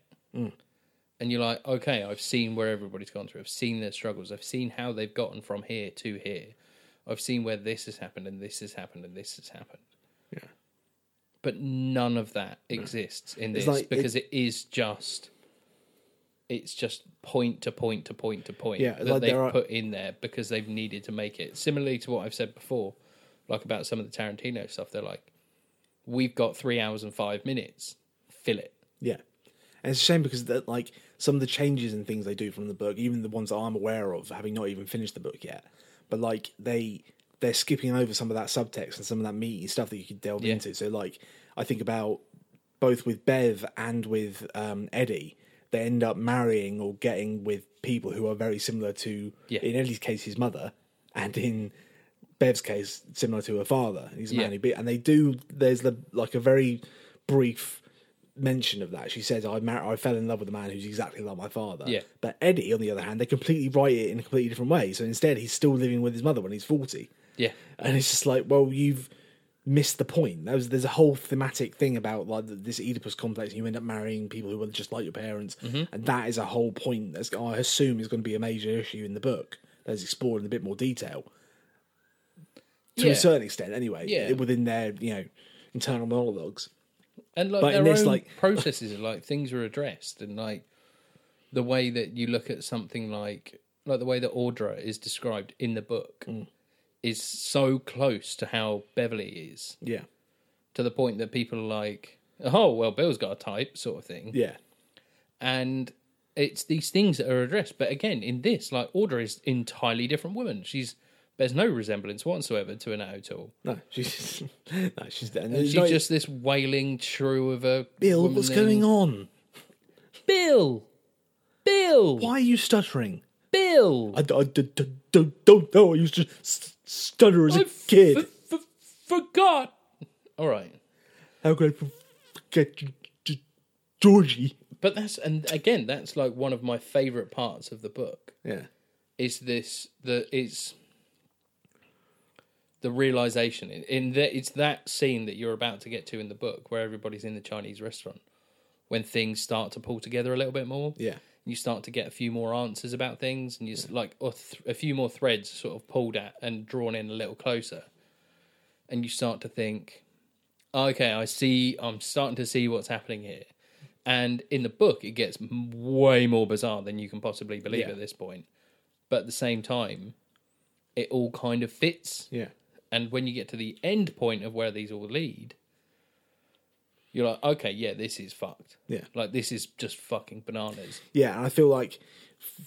and you're like, okay, I've seen where everybody's gone through. I've seen their struggles. I've seen how they've gotten from here to here. I've seen where this has happened and this has happened and this has happened. But none of that exists in this like- because it is just it's just point to point to point to point Yeah, that like they've are- put in there because they've needed to make it. Similarly to what I've said before, like about some of the Tarantino stuff, they're like, We've got three hours and five minutes. Fill it. Yeah, and it's a shame because that like some of the changes and things they do from the book, even the ones that I'm aware of, having not even finished the book yet, but like they they're skipping over some of that subtext and some of that meaty stuff that you could delve Yeah. into. So like I think about both with Bev and with um, Eddie, they end up marrying or getting with people who are very similar to Yeah. in Eddie's case his mother, and in Bev's case similar to her father. He's a man Yeah. who beat, and they do. There's the like a very brief mention of that. She says, "I mar- I fell in love with a man who's exactly like my father." Yeah. But Eddie, on the other hand, they completely write it in a completely different way. So instead, he's still living with his mother when he's forty, Yeah. and it's just like, well, you've missed the point. There's there's a whole thematic thing about like this Oedipus complex. And you end up marrying people who are just like your parents, Mm-hmm. and that is a whole point. That's I assume is going to be a major issue in the book. That's explored in a bit more detail to Yeah. a certain extent, anyway. Yeah. within their you know internal monologues. And like But their this, own like- processes like things are addressed and like the way that you look at something like like the way that Audra is described in the book Mm. Is so close to how Beverly is Yeah, to the point that people are like, "Oh, well, Bill's got a type," sort of thing. yeah, and it's these things that are addressed. But again, in this, like Audra is entirely different woman. She's there's no resemblance whatsoever to Annette O'Toole. no, she's no, she's and She's she's just this wailing shrew of a Bill. What's in- going on? Bill, Bill, Why are you stuttering? Bill. I, I d- d- don't don't know. I used to stutter as a I kid. f- f- forgot. All right, How could I forget Georgie? but that's and again, that's like one of my favorite parts of the book. Yeah, is this the it's the realization in that it's that scene that you're about to get to in the book where everybody's in the Chinese restaurant when things start to pull together a little bit more. yeah, You start to get a few more answers about things, and you s like th- a few more threads sort of pulled at and drawn in a little closer, and you start to think, oh, okay, I see. I'm starting to see what's happening here. And in the book, it gets way more bizarre than you can possibly believe Yeah. at this point. But at the same time, it all kind of fits. yeah, And when you get to the end point of where these all lead, you're like, okay, yeah, this is fucked. Yeah. Like, this is just fucking bananas. yeah. And I feel like,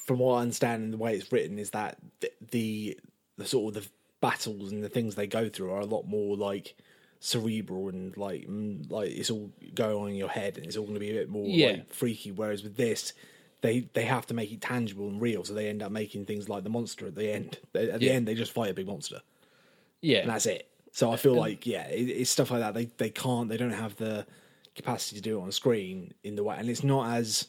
from what I understand and the way it's written, is that the the, the sort of the battles and the things they go through are a lot more like cerebral and like like it's all going on in your head and it's all going to be a bit more Yeah. like freaky. Whereas with this. They, they have to make it tangible and real, so they end up making things like the monster at the end. At the Yeah. end, they just fight a big monster. Yeah. and that's it. So I feel like yeah, it, it's stuff like that. They they can't, they don't have the capacity to do it on screen in the way, and it's not as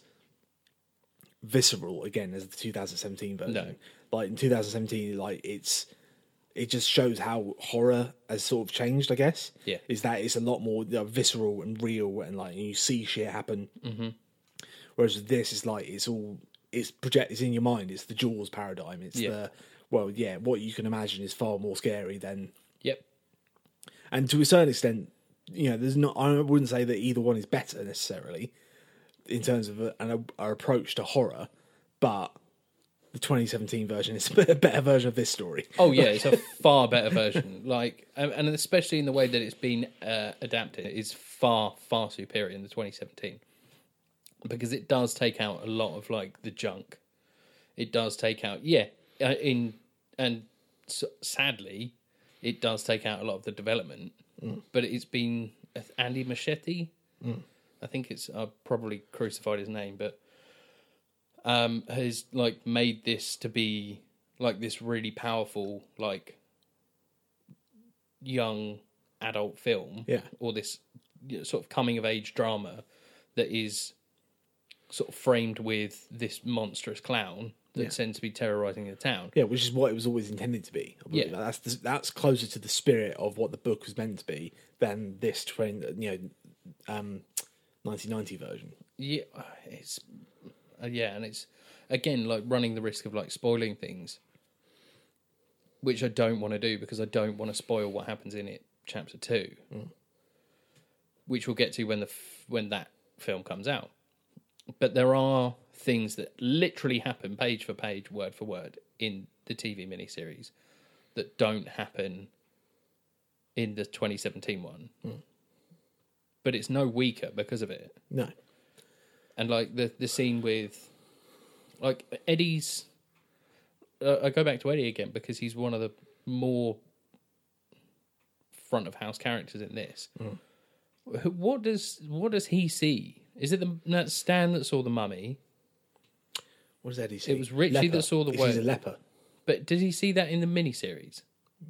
visceral again as the 2017 version. No. Like in 2017, like it's it just shows how horror has sort of changed. I guess. Yeah. is that it's a lot more you know, visceral and real, and like you see shit happen. Mm-hmm. Whereas with this, is like it's all it's project it's in your mind. It's the Jaws paradigm. It's Yeah. the well, yeah, what you can imagine is far more scary than Yep. And to a certain extent, you know, there's not. I wouldn't say that either one is better necessarily in terms of an, our approach to horror, but the 2017 version is a better version of this story. Oh yeah, it's a far better version. Like, and especially in the way that it's been uh, adapted, is far far superior in the 2017 because it does take out a lot of like the junk. It does take out, yeah, uh, in and sadly, it does take out a lot of the development. But it's been Andy Machete. I think it's I probably crucified his name, but um, has like made this to be like this really powerful like young adult film Yeah. or this sort of coming of age drama that is sort of framed with this monstrous clown that Yeah. seems to be terrorizing the town Yeah, which is what it was always intended to be. Yeah. that's the, that's closer to the spirit of what the book was meant to be than this train, you know, um, 1990 version. yeah it's uh, yeah and it's again like running the risk of like spoiling things which i don't want to do because i don't want to spoil what happens in it chapter 2 which we'll get to when the f- when that film comes out but there are things that literally happen page for page word for word in the tv miniseries that don't happen in the 2017 one but it's no weaker because of it No, and like the the scene with like Eddie's. Uh, I go back to Eddie again because he's one of the more front of house characters in this. Wh- What does what does he see? Is it the that Stan that saw the mummy? What does Eddie see? It was Richie that saw the He's a leper. But did he see that in the miniseries?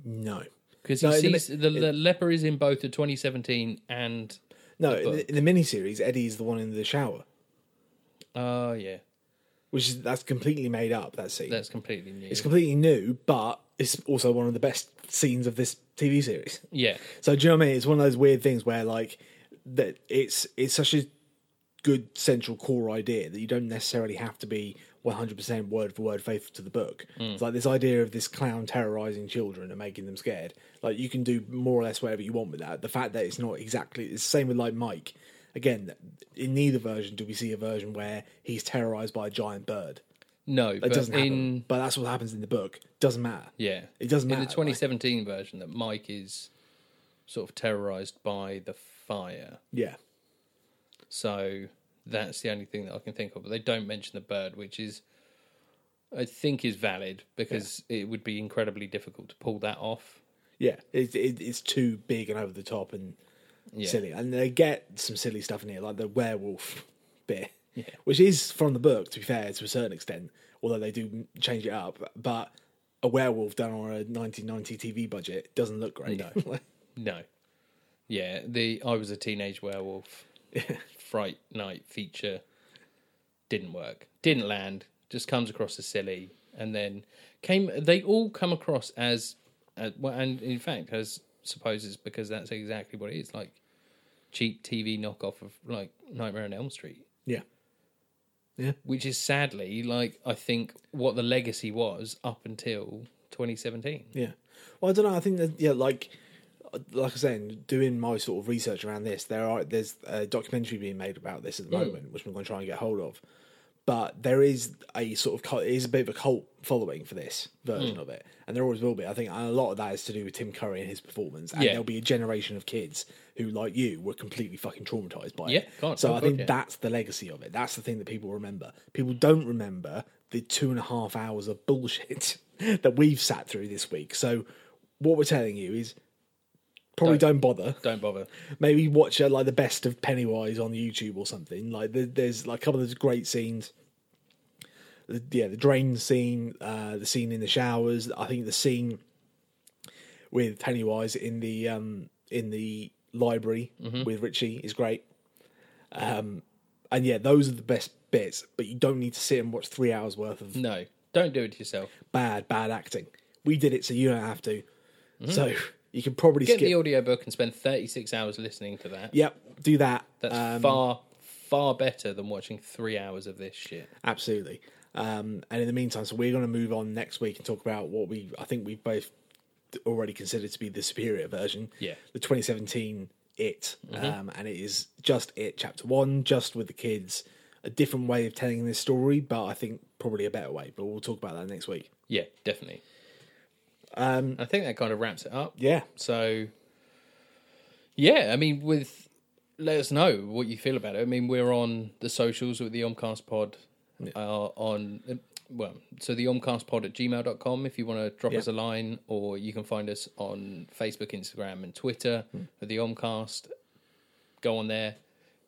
No, Because he No, in the sees the, the leper is in both the 2017 and no. The In book. the, in the miniseries, Eddie is the one in the shower, oh yeah, which is that's completely made up. That scene. that's completely new. It's completely new, but it's also one of the best scenes of this TV series. yeah, So do you know what I mean? It's one of those weird things where like that it's it's such a good central core idea that you don't necessarily have to be 100% word for word faithful to the book. Hmm. It's like this idea of this clown terrorizing children and making them scared. Like you can do more or less whatever you want with that. The fact that it's not exactly it's the same with like Mike. Again, in neither version do we see a version where he's terrorized by a giant bird. No, It but doesn't happen. in But that's what happens in the book. Doesn't matter. yeah, It doesn't in matter. the 2017 version that Mike is sort of terrorized by the fire. Yeah. So that's the only thing that I can think of. But they don't mention the bird, which is, I think, is valid because it would be incredibly difficult to pull that off. Yeah. It, it, it's too big and over the top and Yeah. silly. And they get some silly stuff in here, like the werewolf bit, Yeah. which is from the book, to be fair, to a certain extent, although they do change it up. But a werewolf done on a 1990 TV budget doesn't look great. No. No, yeah, the I was a teenage werewolf fright night feature didn't work, didn't land. Just comes across as silly, and then came. They all come across as, as well, and in fact, as supposes because that's exactly what it is like cheap TV knockoff of like Nightmare on Elm Street. yeah. Yeah. Which is sadly like I think what the legacy was up until 2017. Yeah. Well, I don't know. I think that yeah, like like I was saying, doing my sort of research around this, there are there's a documentary being made about this at the hmm. moment, which I'm going to try and get hold of. But there is a sort of cult, it is a bit of a cult following for this version hmm. of it, and there always will be. I think a lot of that is to do with Tim Curry and his performance, and Yeah. there'll be a generation of kids who, like you, were completely fucking traumatized by Yeah, it. God, so oh, I God, think yeah. that's the legacy of it. That's the thing that people remember. People don't remember the two and a half hours of bullshit that we've sat through this week. So what we're telling you is probably don't, bother. Don't bother. Maybe watch uh, like the best of Pennywise on YouTube or something. Like there, there's like a couple of great scenes. The, yeah, the drain scene, uh, the scene in the showers. I think the scene with Pennywise in the um, in the library with Richie is great. Um, and yeah, those are the best bits. But you don't need to sit and watch three hours worth of No, don't do it to yourself. bad, bad acting. We did it so you don't have to. So you can probably Get skip. the audiobook and spend 36 hours listening to that. Yep, do that. That's Um, far, far better than watching three hours of this shit. Absolutely. Um, and in the meantime, so we're going to move on next week and talk about what we I think we've both already considered to be the superior version. Yeah. The 2017 It, um, and it is just It Chapter One, just with the kids. A different way of telling this story, but I think probably a better way. But we'll talk about that next week. Yeah, definitely. Um, I think that kind of wraps it up. Yeah. So, yeah, I mean, with let us know what you feel about it. I mean, we're on the socials with the Omcast Pod uh, on, uh, well, so the Omcast Pod at gmail.com if you want to drop Yeah. us a line, or you can find us on Facebook, Instagram, and Twitter Hmm. with the Omcast. Go on there,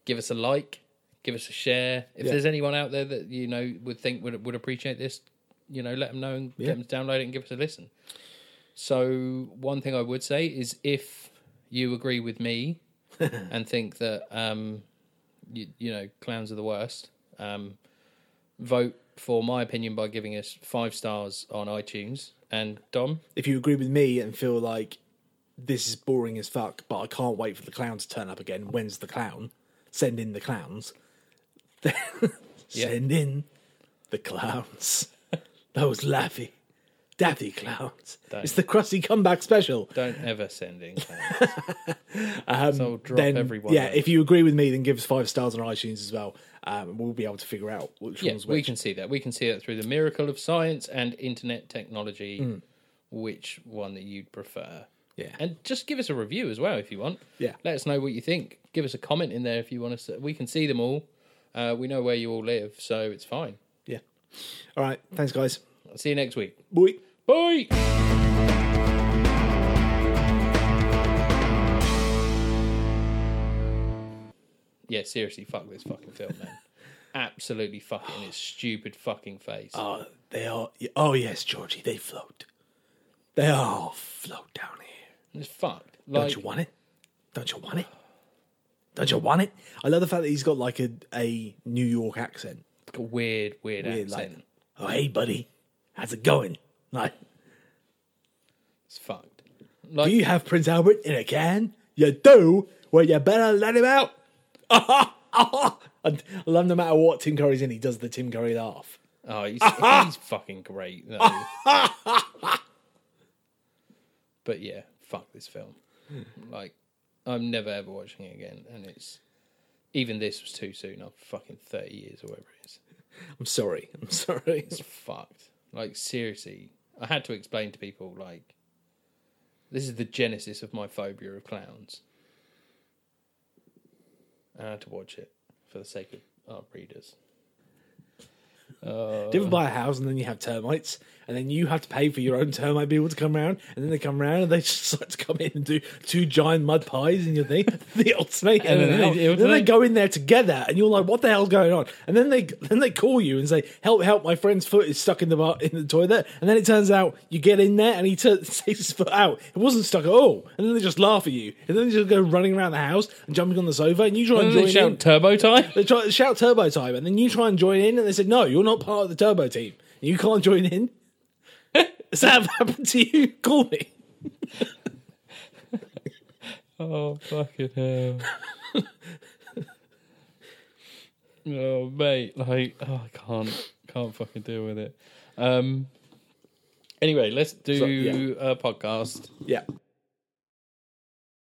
give us a like, give us a share. If Yeah. there's anyone out there that you know would think would would appreciate this, you know, let them know and Yeah. get them to download it and give us a listen. So one thing I would say is if you agree with me and think that um, you, you know clowns are the worst, um, vote for my opinion by giving us five stars on iTunes. And Dom, If you agree with me and feel like this is boring as fuck, but I can't wait for the clown to turn up again. When's the clown? Send in the clowns. Send in the clowns. Those laffy, daffy clowns. Don't. It's the Krusty comeback special. don't ever send in clowns. so drop Um, then, everyone. yeah, out. if you agree with me, then give us five stars on iTunes as well. Um, we'll be able to figure out which yeah, one's we can see that. We can see it through the miracle of science and internet technology. Hmm. Which one that you'd prefer? Yeah. and just give us a review as well if you want. Yeah. let us know what you think. Give us a comment in there if you want us. To, we can see them all. Uh, we know where you all live, so it's fine. All right. Thanks, guys. I'll see you next week. Bye. Bye. Yeah, seriously, fuck this fucking film, man. Absolutely fucking its stupid fucking face. Oh, they are. Oh, yes, Georgie. They float. They all float down here. it's fucked. Don't you want it? Don't you want it? Don't you want it? I love the fact that he's got like a, a New York accent. A weird, weird, Weird, like, oh, hey, buddy. How's it going? Like, It's fucked. do Like, you have Prince Albert in a can? You do? Well, you better let him out. I love no matter what Tim Curry's in, he does the Tim Curry laugh. oh, he's, he's fucking great. But yeah, fuck this film. Like, I'm never ever watching it again, and it's even this was too soon. After fucking thirty years or whatever it is. I'm sorry. I'm sorry. It's fucked. Like seriously, I had to explain to people like this is the genesis of my phobia of clowns. I had to watch it for the sake of our readers. Do you ever buy a house and then you have termites, and then you have to pay for your own termite people to come around, and then they come around and they just like to come in and do two giant mud pies in your thing, the alternate And and then they- Then they go in there together, and you're like, "What the hell's going on?" And then they then they call you and say, "Help! Help! My friend's foot is stuck in the bar, in the toilet." And then it turns out you get in there and he t- takes his foot out. It wasn't stuck at all. And then they just laugh at you, and then they just go running around the house and jumping on the sofa, and you try and mm, And join they shout in. turbo time. They try shout turbo time, and then you try and join in, and they said, "No, you're not part of the turbo team. You can't join in." Has that happened to you? Call me. Oh fucking hell! oh mate, like oh, I can't can't fucking deal with it. Um. Anyway, let's do So, yeah. a podcast. Yeah,